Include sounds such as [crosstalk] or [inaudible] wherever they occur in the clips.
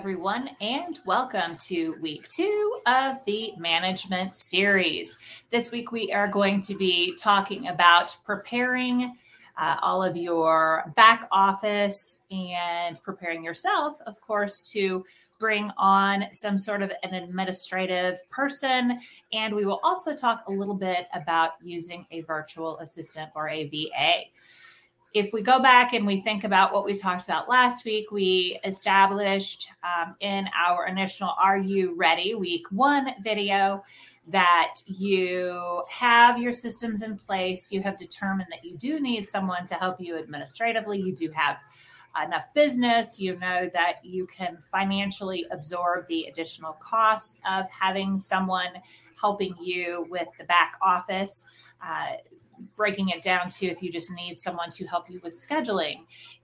Everyone, and welcome to week two of the management series. This week, we are going to be talking about preparing uh, all of your back office and preparing yourself, of course, to bring on some sort of an administrative person. And we will also talk a little bit about using a virtual assistant or a VA if we go back and we think about what we talked about last week, we established um, in our initial Are You Ready week one video that you have your systems in place. You have determined that you do need someone to help you administratively. You do have enough business. You know that you can financially absorb the additional costs of having someone helping you with the back office. Uh, breaking it down to if you just need someone to help you with scheduling,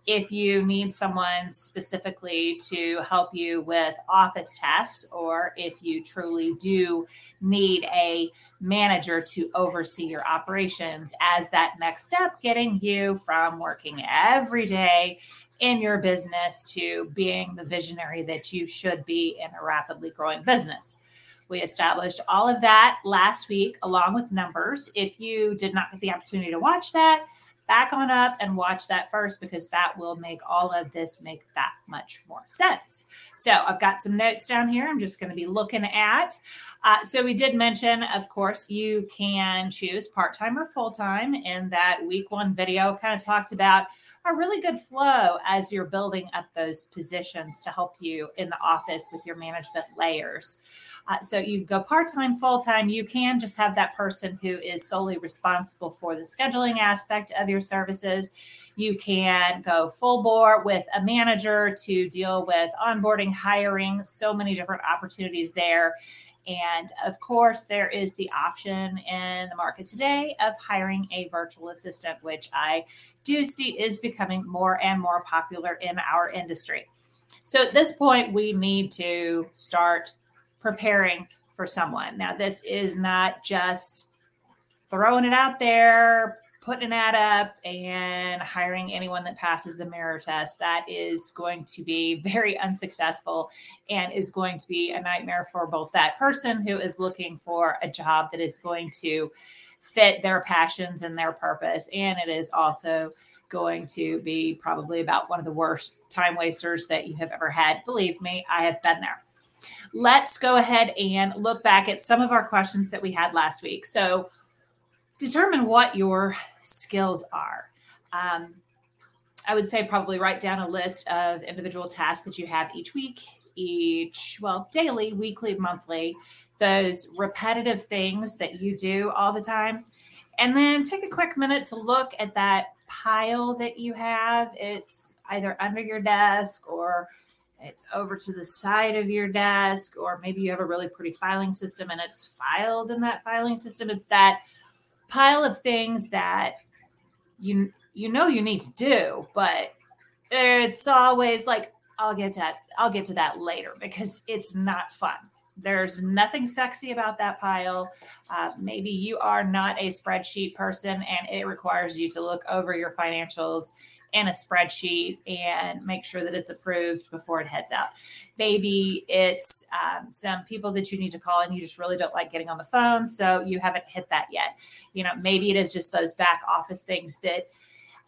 if you need someone specifically to help you with office tasks, or if you truly do need a manager to oversee your operations as that next step, getting you from working every day in your business to being the visionary that you should be in a rapidly growing business. We established all of that last week along with numbers. If you did not get the opportunity to watch that, back on up and watch that first because that will make all of this make that much more sense. So I've got some notes down here. I'm just going to be looking at. Uh, so we did mention, of course, you can choose part time or full time. In that week one video, kind of talked about a really good flow as you're building up those positions to help you in the office with your management layers. Uh, so you can go part time, full time. You can just have that person who is solely responsible for the scheduling aspect of your services. You can go full bore with a manager to deal with onboarding, hiring, so many different opportunities there. And of course, there is the option in the market today of hiring a virtual assistant, which I do see is becoming more and more popular in our industry. So at this point, we need to start preparing for someone. Now, this is not just throwing it out there, putting an ad up, and hiring anyone that passes the mirror test. That is going to be [laughs] very unsuccessful and is going to be a nightmare for both that person who is looking for a job that is going to fit their passions and their purpose. And it is also going to be probably about one of the worst time wasters that you have ever had. Believe me, I have been there let's go ahead and look back at some of our questions that we had last week. So, determine what your skills are. Um, I would say probably write down a list of individual tasks that you have each week, each, well, daily, weekly, monthly, those repetitive things that you do all the time. And then take a quick minute to look at that pile that you have. It's either under your desk or it's over to the side of your desk, or maybe you have a really pretty filing system and it's filed in that filing system. It's that pile of things that you you know you need to do, but it's always like I'll get to that. I'll get to that later because it's not fun. There's nothing sexy about that pile. Uh, maybe you are not a spreadsheet person and it requires you to look over your financials and a spreadsheet and make sure that it's approved before it heads out. Maybe it's um, some people that you need to call and you just really don't like getting on the phone. So you haven't hit that yet. You know, maybe it is just those back office things that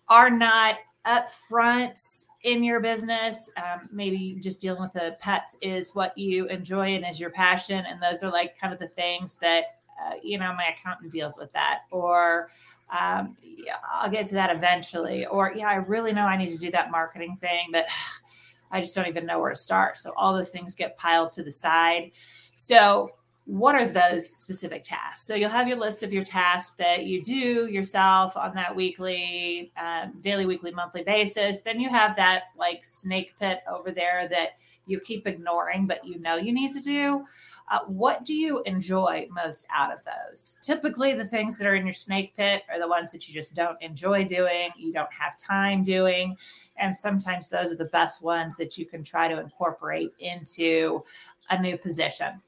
are not up front in your business. Um, maybe just dealing with the pets is what you enjoy and is your passion. And those are like kind of the things that, uh, you know, my accountant deals with that. Or, um, yeah, I'll get to that eventually. Or, yeah, I really know I need to do that marketing thing, but [sighs] I just don't even know where to start. So all those things get piled to the side. So what are those specific tasks? So you'll have your list of your tasks that you do yourself on that weekly, um, daily, weekly, monthly basis. Then you have that like snake pit over there that you keep ignoring, but you know you need to do. Uh, what do you enjoy most out of those? Typically, the things that are in your snake pit are the ones that you just don't enjoy doing, you don't have time doing. And sometimes those are the best ones that you can try to incorporate into a new position.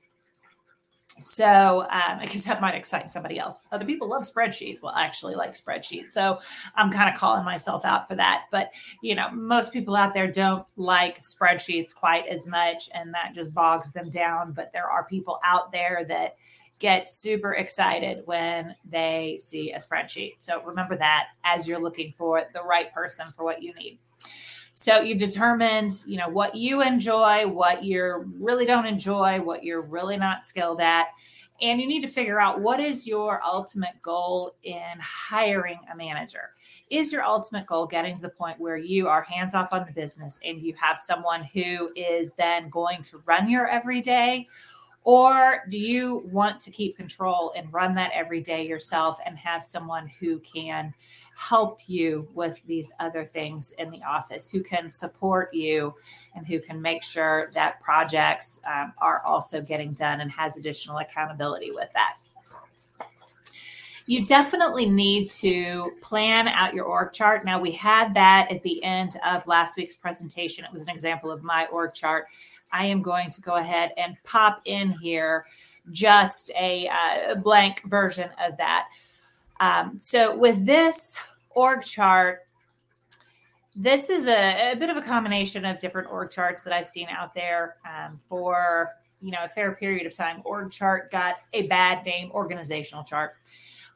So um, I guess that might excite somebody else. Other people love spreadsheets. Well, I actually like spreadsheets. So I'm kind of calling myself out for that. But, you know, most people out there don't like spreadsheets quite as much, and that just bogs them down. But there are people out there that get super excited when they see a spreadsheet. So remember that as you're looking for the right person for what you need. So you've determined, you know, what you enjoy, what you really don't enjoy, what you're really not skilled at. And you need to figure out what is your ultimate goal in hiring a manager. Is your ultimate goal getting to the point where you are hands off on the business and you have someone who is then going to run your everyday? Or do you want to keep control and run that every day yourself and have someone who can help you with these other things in the office, who can support you and who can make sure that projects um, are also getting done and has additional accountability with that. You definitely need to plan out your org chart. Now, we had that at the end of last week's presentation. It was an example of my org chart. I am going to go ahead and pop in here just a uh, blank version of that. Um, so, with this org chart, this is a, a, bit of a combination of different org charts that I've seen out there um, for you know a fair period of time. Org chart got a bad name, organizational chart,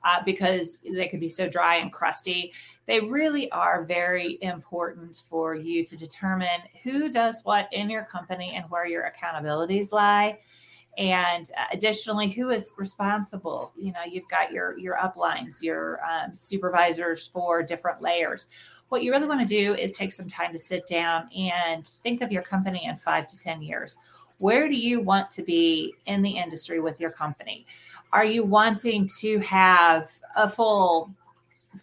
uh, because they could be so dry and crusty. They really are very important for you to determine who does what in your company and where your accountabilities lie and uh, additionally who is responsible? You know you've got your your uplines your um, supervisors for different layers. What you really want to do is take some time to sit down and think of your company in five to ten years. Where do you want to be in the industry with your company? Are you wanting to have a full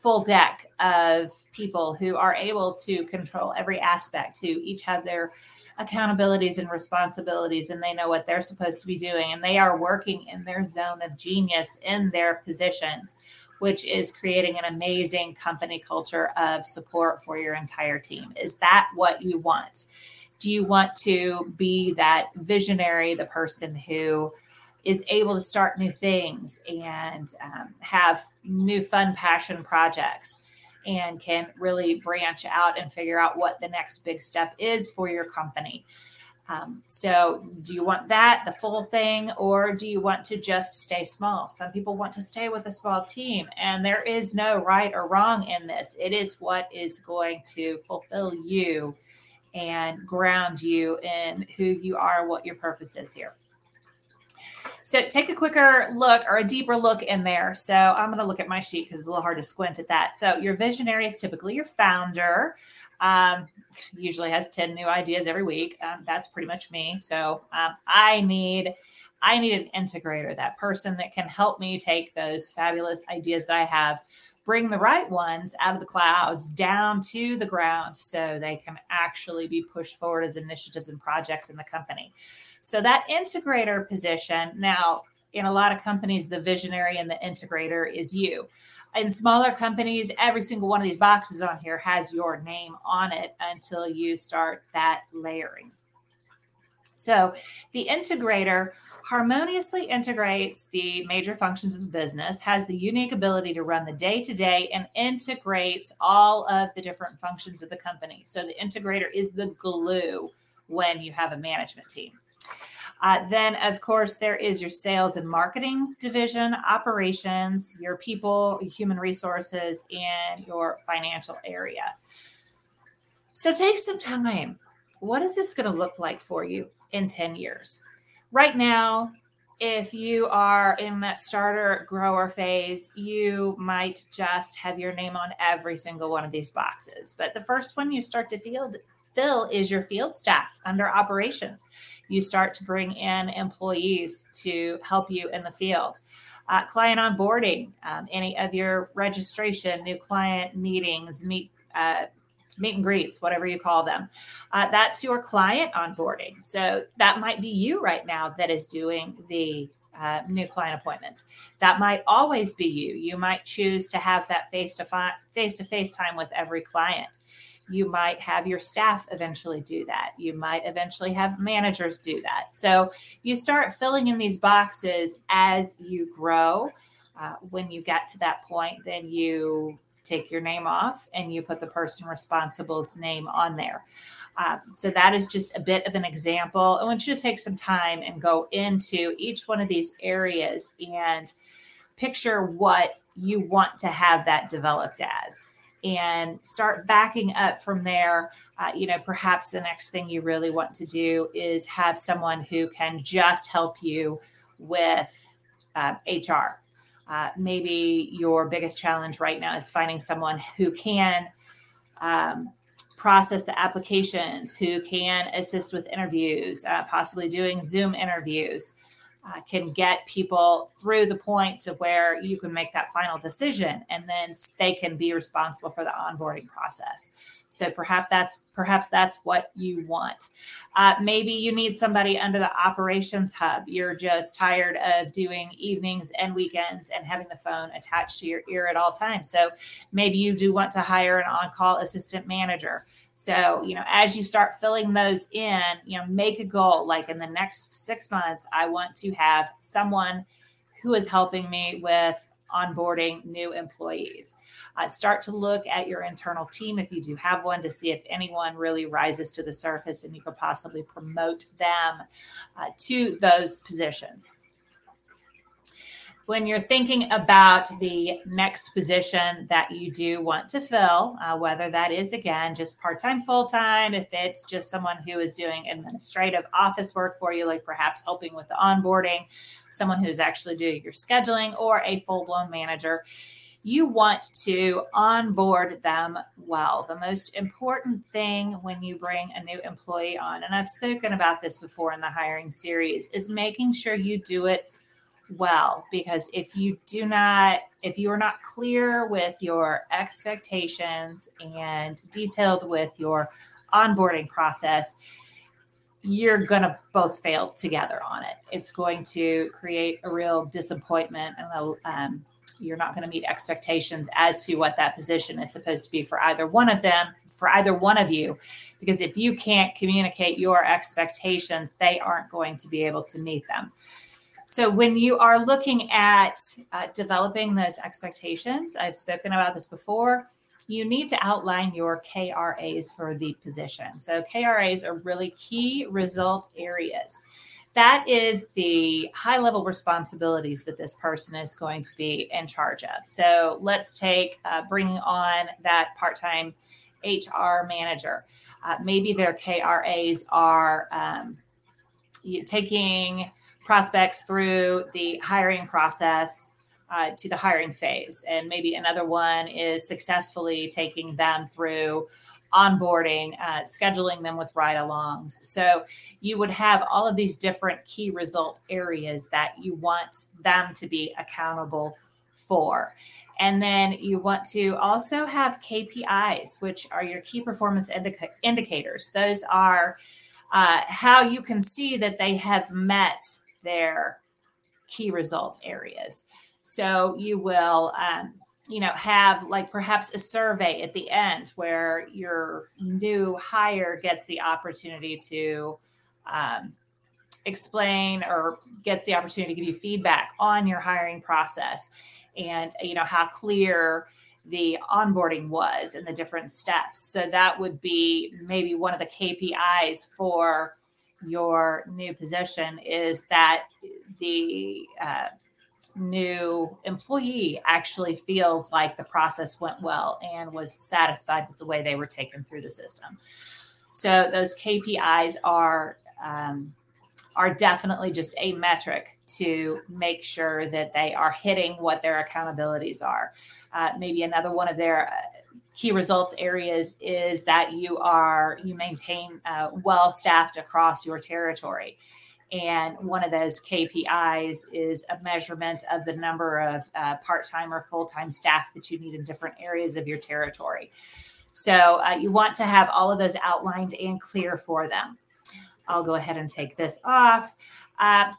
full deck of people who are able to control every aspect who each have their accountabilities and responsibilities and they know what they're supposed to be doing and they are working in their zone of genius in their positions which is creating an amazing company culture of support for your entire team. Is that what you want? Do you want to be that visionary the person who is able to start new things and um, have new fun passion projects and can really branch out and figure out what the next big step is for your company. Um, so, do you want that, the full thing, or do you want to just stay small? Some people want to stay with a small team, and there is no right or wrong in this. It is what is going to fulfill you and ground you in who you are, what your purpose is here. So take a quicker look or a deeper look in there. So I'm going to look at my sheet because it's a little hard to squint at that. So your visionary is typically your founder. Um, usually has 10 new ideas every week. Um, that's pretty much me. So um, I need I need an integrator, that person that can help me take those fabulous ideas that I have, bring the right ones out of the clouds down to the ground so they can actually be pushed forward as initiatives and projects in the company. So that integrator position, now in a lot of companies, the visionary and the integrator is you. In smaller companies, every single one of these boxes on here has your name on it until you start that layering. So the integrator harmoniously integrates the major functions of the business, has the unique ability to run the day to day, and integrates all of the different functions of the company. So the integrator is the glue when you have a management team. Uh, then, of course, there is your sales and marketing division, operations, your people, human resources, and your financial area. So take some time. What is this going to look like for you in 10 years? Right now, if you are in that starter grower phase, you might just have your name on every single one of these boxes. But the first one you start to feel fill is your field staff under operations. You start to bring in employees to help you in the field. Uh, client onboarding, um, any of your registration, new client meetings, meet uh, meet and greets, whatever you call them. Uh, that's your client onboarding. So that might be you right now that is doing the uh, new client appointments. That might always be you. You might choose to have that face to face to face time with every client. You might have your staff eventually do that. You might eventually have managers do that. So you start filling in these boxes as you grow. Uh, when you get to that point, then you take your name off and you put the person responsible's name on there. Um, so that is just a bit of an example. I want you to take some time and go into each one of these areas and picture what you want to have that developed as and start backing up from there. Uh, you know, perhaps the next thing you really want to do is have someone who can just help you with uh, HR uh, maybe your biggest challenge right now is finding someone who can um, process the applications, who can assist with interviews, uh, possibly doing Zoom interviews, uh, can get people through the point to where you can make that final decision and then they can be responsible for the onboarding process. So perhaps that's perhaps that's what you want. Uh, maybe you need somebody under the operations hub. You're just tired of doing evenings and weekends and having the phone attached to your ear at all times. So maybe you do want to hire an on-call assistant manager. So, you know, as you start filling those in, you know, make a goal like in the next six months, I want to have someone who is helping me with onboarding new employees. Uh, start to look at your internal team if you do have one to see if anyone really rises to the surface and you could possibly promote them uh, to those positions when you're thinking about the next position that you do want to fill, uh, whether that is again just part time, full time, if it's just someone who is doing administrative office work for you, like perhaps helping with the onboarding, someone who's actually doing your scheduling, or a full blown manager, you want to onboard them well. The most important thing when you bring a new employee on, and I've spoken about this before in the hiring series, is making sure you do it well because if you do not if you are not clear with your expectations and detailed with your onboarding process you're going to both fail together on it. It's going to create a real disappointment and um, you're not going to meet expectations as to what that position is supposed to be for either one of them for either one of you because if you can't communicate your expectations they aren't going to be able to meet them so, when you are looking at uh, developing those expectations, I've spoken about this before, you need to outline your KRAs for the position. So, KRAs are really key result areas. That is the high level responsibilities that this person is going to be in charge of. So, let's take uh, bringing on that part time HR manager. Uh, maybe their KRAs are um, taking prospects through the hiring process uh, to the hiring phase. And maybe another one is successfully taking them through onboarding, uh, scheduling them with ride alongs. So you would have all of these different key result areas that you want them to be accountable for. And then you want to also have KPIs, which are your key performance indica- indicators. Those are uh, how you can see that they have met their key result areas. So you will, um, you know, have like perhaps a survey at the end where your new hire gets the opportunity to um, explain or gets the opportunity to give you feedback on your hiring process and you know how clear the onboarding was and the different steps. So that would be maybe one of the KPIs for your new position is that the uh, new employee actually feels like the process went well and was satisfied with the way they were taken through the system. So those KPIs are um, are definitely just a metric to make sure that they are hitting what their accountabilities are. Uh, maybe another one of their key results areas is that you are you maintain uh, well staffed across your territory and one of those KPIs is a measurement of the number of uh, part time or full time staff that you need in different areas of your territory. So uh, you want to have all of those outlined and clear for them. I'll go ahead and take this off. Uh,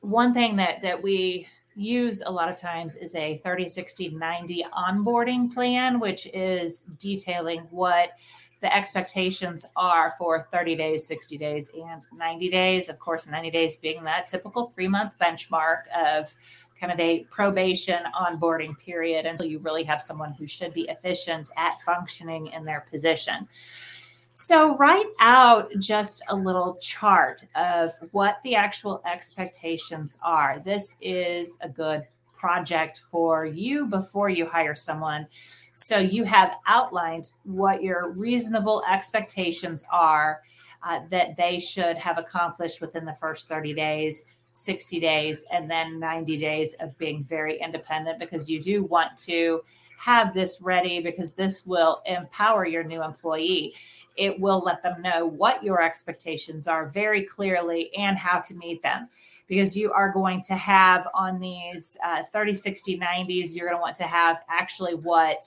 one thing that, that we use a lot of times is a 30, 60, 90 onboarding plan, which is detailing what the expectations are for 30 days, 60 days, and 90 days. Of course, 90 days being that typical three month benchmark of kind of a probation onboarding period until you really have someone who should be efficient at functioning in their position. So, write out just a little chart of what the actual expectations are. This is a good project for you before you hire someone so you have outlined what your reasonable expectations are uh, that they should have accomplished within the first 30 days, 60 days, and then 90 days of being very independent because you do want to have this ready because this will empower your new employee. It will let them know what your expectations are very clearly and how to meet them because you are going to have on these uh, 30, 60, 90s, you're going to want to have actually what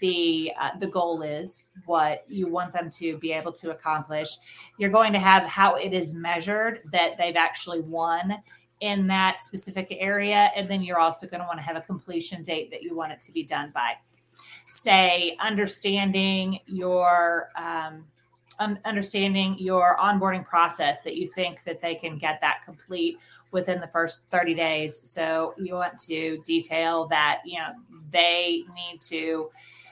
the uh, the goal is, what you want them to be able to accomplish. You're going to have how it is measured that they've actually won in that specific area, and then you're also going to want to have a completion date that you want it to be done by. Say understanding your um, understanding your onboarding process that you think that they can get that complete within the first 30 days so you want to detail that you know they need to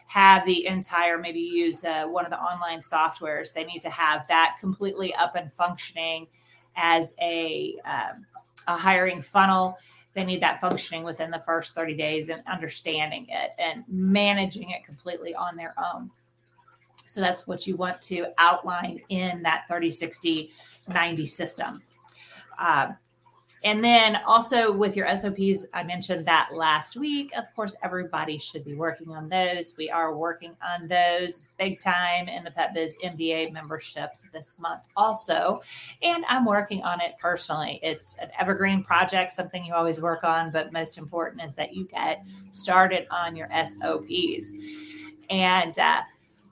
have the entire maybe use uh, one of the online softwares they need to have that completely up and functioning as a, um, a hiring funnel. They need that functioning within the first 30 days and understanding it and managing it completely on their own. So that's what you want to outline in that 30 60 90 system. Uh, and then also with your SOPs, I mentioned that last week. Of course, everybody should be working on those. We are working on those big time in the Pet Biz MBA membership this month also. And I'm working on it personally. It's an evergreen project, something you always work on, but most important is that you get started on your SOPs. And uh,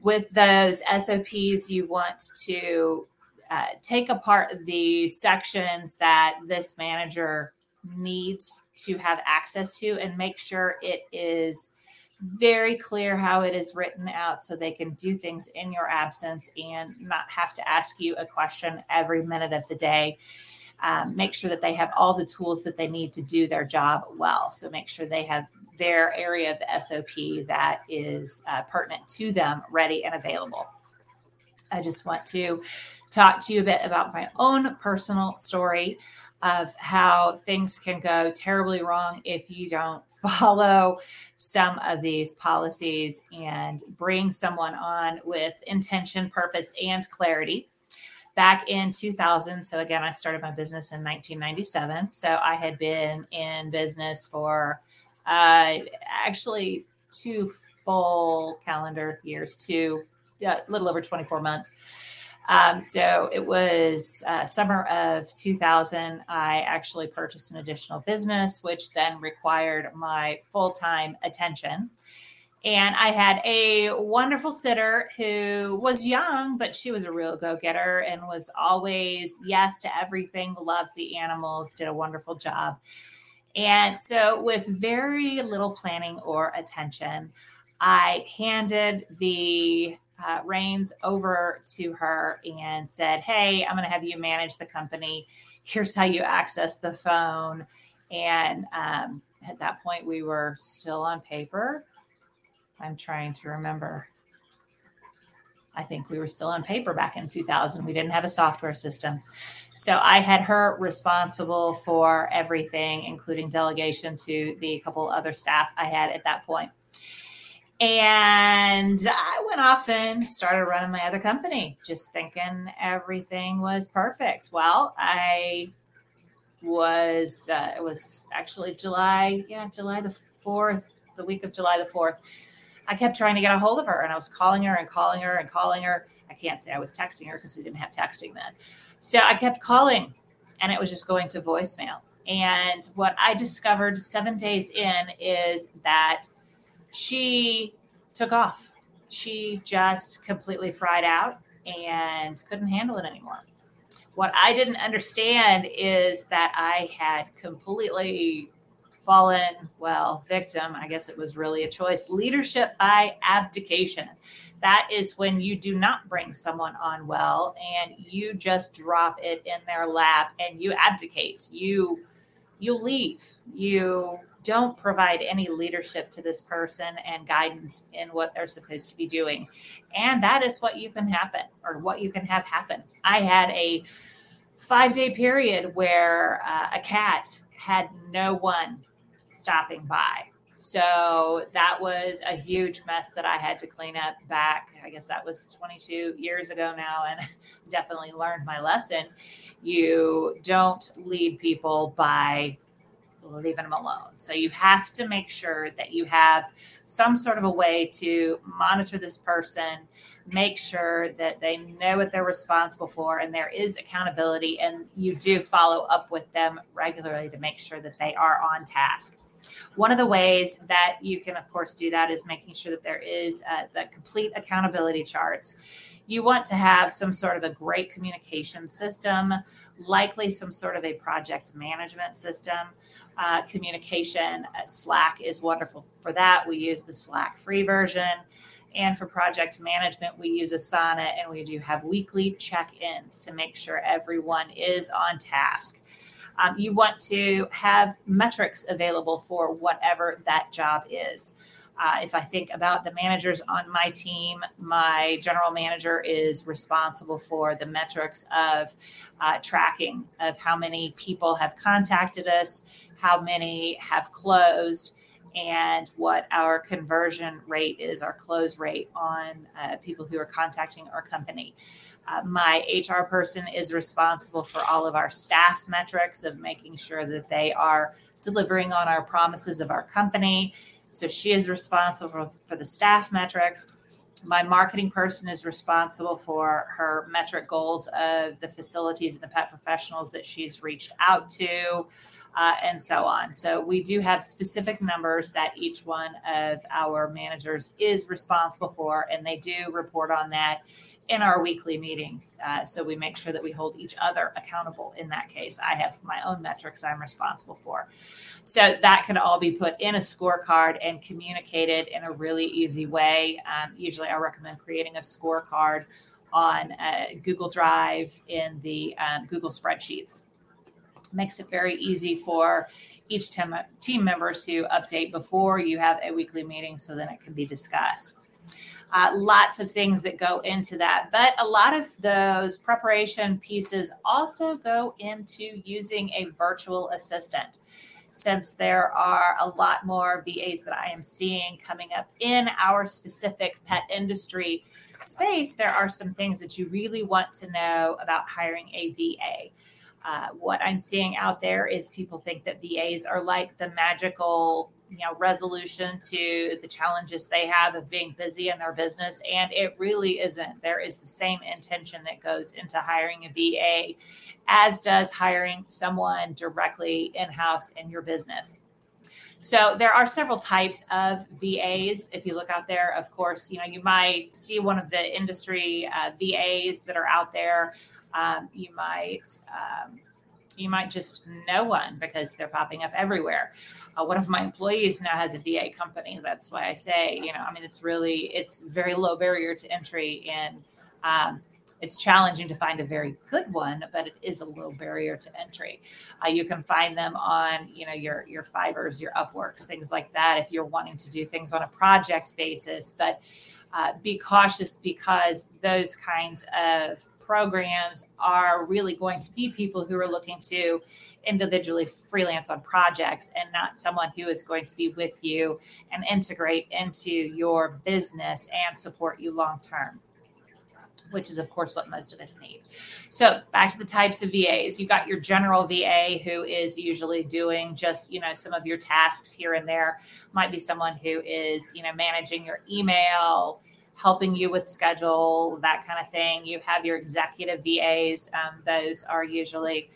with those SOPs, you want to uh, take apart the sections that this manager needs to have access to and make sure it is very clear how it is written out so they can do things in your absence and not have to ask you a question every minute of the day. Um, make sure that they have all the tools that they need to do their job well. So make sure they have their area of the SOP that is uh, pertinent to them ready and available. I just want to talk to you a bit about my own personal story of how things can go terribly wrong if you don't [laughs] follow some of these policies and bring someone on with intention, purpose, and clarity. Back in 2000, so again, I started my business in 1997. So I had been in business for uh, actually two full calendar years, two, a little over 24 months. Um, so it was uh, summer of 2000. I actually purchased an additional business, which then required my full time attention. And I had a wonderful sitter who was young, but she was a real go getter and was always yes to everything, loved the animals, did a wonderful job. And so, with very little planning or attention, I handed the uh, reins over to her and said, Hey, I'm going to have you manage the company. Here's how you access the phone. And um, at that point, we were still on paper. I'm trying to remember. I think we were still on paper back in 2000. We didn't have a software system. So I had her responsible for everything, including delegation to the couple other staff I had at that point. And I went off and started running my other company, just thinking everything was perfect. Well, I was, uh, it was actually July, yeah, July the 4th, the week of July the 4th. I kept trying to get a hold of her and I was calling her and calling her and calling her. I can't say I was texting her because we didn't have texting then. So I kept calling and it was just going to voicemail. And what I discovered seven days in is that she took off. She just completely fried out and couldn't handle it anymore. What I didn't understand is that I had completely fallen, well, victim, I guess it was really a choice, leadership by abdication. That is when you do not bring someone on well and you just drop it in their lap and you abdicate. You you leave. You don't provide any leadership to this person and guidance in what they're supposed to be doing. And that is what you can happen or what you can have happen. I had a five day period where uh, a cat had no one stopping by. So that was a huge mess that I had to clean up back. I guess that was 22 years ago now, and [laughs] definitely learned my lesson. You don't lead people by leaving them alone. So you have to make sure that you have some sort of a way to monitor this person, make sure that they know what they're responsible for, and there is accountability. And you do follow up with them regularly to make sure that they are on task. One of the ways that you can, of course, do that is making sure that there is uh, the complete accountability charts. You want to have some sort of a great communication system, likely some sort of a project management system uh, communication. Uh, Slack is wonderful for that. We use the Slack free version. And for project management, we use Asana and we do have weekly check ins to make sure everyone is on task. Um, you want to have metrics available for whatever that job is. Uh, if I think about the managers on my team, my general manager is responsible for the metrics of uh, tracking of how many people have contacted us, how many have closed, and what our conversion rate is, our close rate on uh, people who are contacting our company. Uh, my HR person is responsible for all of our staff metrics of making sure that they are delivering on our promises of our company. So she is responsible for, the staff metrics. My marketing person is responsible for her metric goals of the facilities and the pet professionals that she's reached out to uh, and so on. So we do have specific numbers that each one of our managers is responsible for, and they do report on that in our weekly meeting. Uh, so we make sure that we hold each other accountable in that case. I have my own metrics I'm responsible for. So that can all be put in a scorecard and communicated in a really easy way. Um, usually I recommend creating a scorecard on uh, Google Drive in the um, Google spreadsheets makes it very easy for each team, team member to update before you have a weekly meeting so then it can be discussed. Uh, lots of things that go into that, but a lot of those preparation pieces also go into using a virtual assistant. Since there are a lot more VAs that I am seeing coming up in our specific pet industry space, there are some things that you really want to know about hiring a VA. Uh, what I'm seeing out there is people think that VAs are like the magical, you know, resolution to the challenges they have of being busy in their business, and it really isn't. There is the same intention that goes into hiring a VA, as does hiring someone directly in house in your business. So there are several types of VAs. If you look out there, of course, you know you might see one of the industry uh, VAs that are out there. Um, you might um, you might just know one because they're popping up everywhere. Uh, one of my employees now has a VA company. That's why I say, you know, I mean, it's really it's very low barrier to entry, and um, it's challenging to find a very good one, but it is a low barrier to entry. Uh, you can find them on, you know, your your Fiverrs, your Upworks, things like that. If you're wanting to do things on a project basis, but uh, be cautious because those kinds of programs are really going to be people who are looking to individually freelance on projects and not someone who is going to be with you and integrate into your business and support you long term. which is, of course, what most of us need. So, back to the types of VAs. You've got your general VA who is usually doing just, you know, some of your tasks here and there. Might be someone who is, you know, managing your email, helping you with schedule, that kind of thing. You have your executive VAs. Um, those are usually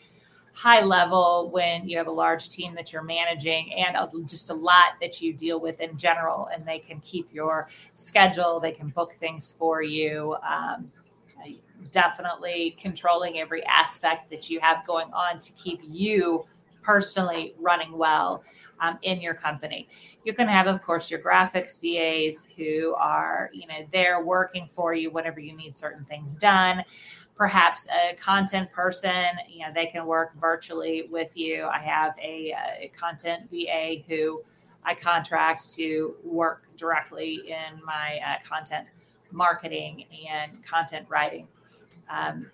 high level when you have a large team that you're managing and just a lot that you deal with in general and they can keep your schedule they can book things for you um, definitely controlling every aspect that you have going on to keep you personally running well um, in your company you can have of course your graphics vas who are you know they're working for you whenever you need certain things done perhaps a content person, you know, they can work virtually with you. I have a, a content VA who I contract to work directly in my uh, content marketing and content writing. Um,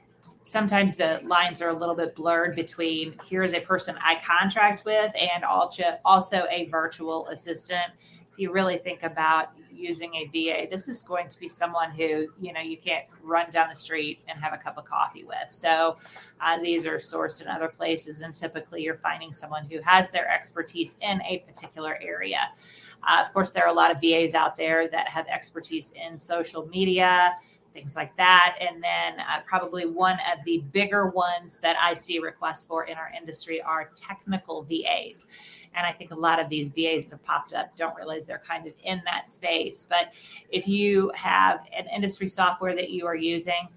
sometimes the lines are a little bit blurred between here is a person I contract with and also a virtual assistant If you really think about using a VA, this is going to be someone who, you know, you can't run down the street and have a cup of coffee with. So uh, these are sourced in other places, and typically you're finding someone who has their expertise in a particular area. Uh, of course, there are a lot of VAs out there that have expertise in social media, things like that. And then uh, probably one of the bigger ones that I see requests for in our industry are technical VAs. And I think a lot of these VAs that have popped up don't realize they're kind of in that space. But if you have an industry software that you are using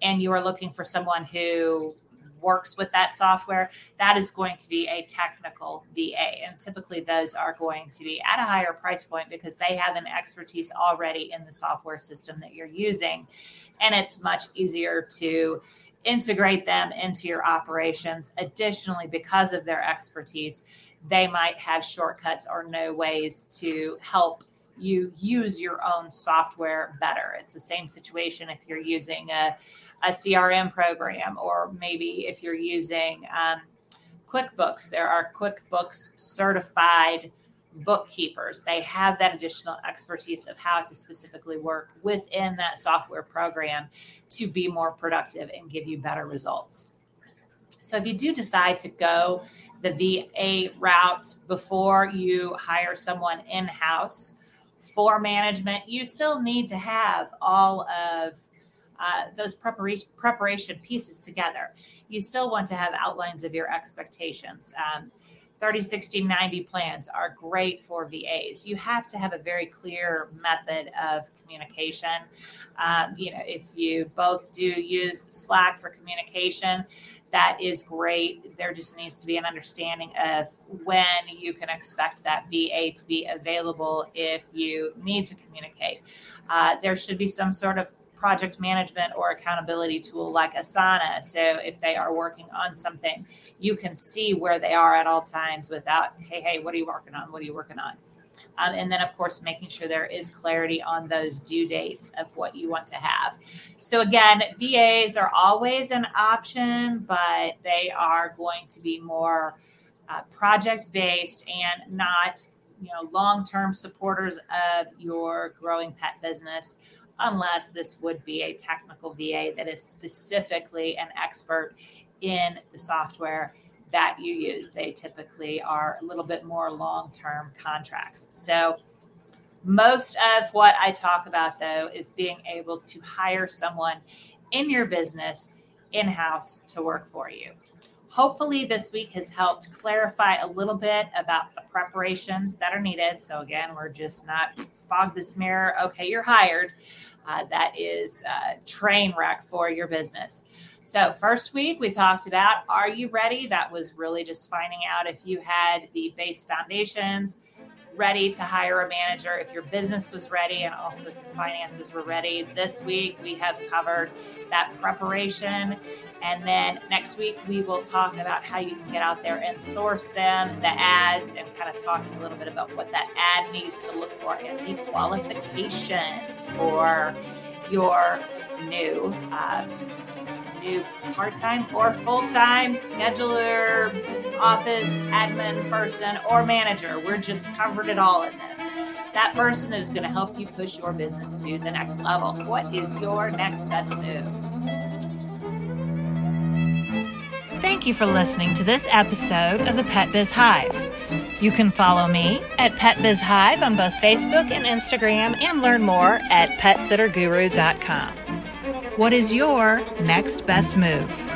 and you are looking for someone who works with that software, that is going to be a technical VA. And typically, those are going to be at a higher price point because they have an expertise already in the software system that you're using. And it's much easier to integrate them into your operations. Additionally, because of their expertise, they might have shortcuts or no ways to help you use your own software better. It's the same situation if you're using a, a CRM program, or maybe if you're using um, QuickBooks, there are QuickBooks certified bookkeepers. They have that additional expertise of how to specifically work within that software program to be more productive and give you better results. So if you do decide to go the VA route before you hire someone in house for management, you still need to have all of uh, those preparation preparation pieces together. You still want to have outlines of your expectations. Um, 30, 60, 90 plans are great for VAs. You have to have a very clear method of communication. Um, you know, if you both do use Slack for communication, that is great. There just needs to be an understanding of when you can expect that VA to be available if you need to communicate. Uh, there should be some sort of project management or accountability tool like Asana. So if they are working on something, you can see where they are at all times without, hey, hey, what are you working on? What are you working on? Um, and then, of course, making sure there is clarity on those due dates of what you want to have. So, again, VAs are always an option, but they are going to be more uh, project based and not you know long-term supporters of your growing pet business unless this would be a technical VA that is specifically an expert in the software that you use. They typically are a little bit more long term contracts. So, most of what I talk about, though, is being able to hire someone in your business in house to work for you. Hopefully, this week has helped clarify a little bit about the preparations that are needed. So, again, we're just not fog this mirror. Okay, you're hired. Uh, that is a train wreck for your business. So, first week we talked about Are you ready? That was really just finding out if you had the base foundations ready to hire a manager, if your business was ready, and also if your finances were ready. This week we have covered that preparation. And then next week we will talk about how you can get out there and source them, the ads, and kind of talking a little bit about what that ad needs to look for and the qualifications for your new, uh, new part time or full time scheduler, office admin person, or manager. We're just covered it all in this. That person that is going to help you push your business to the next level. What is your next best move? Thank you for listening to this episode of the Pet Biz Hive. You can follow me at Pet Biz Hive on both Facebook and Instagram and learn more at petsitterguru.com. What is your next best move?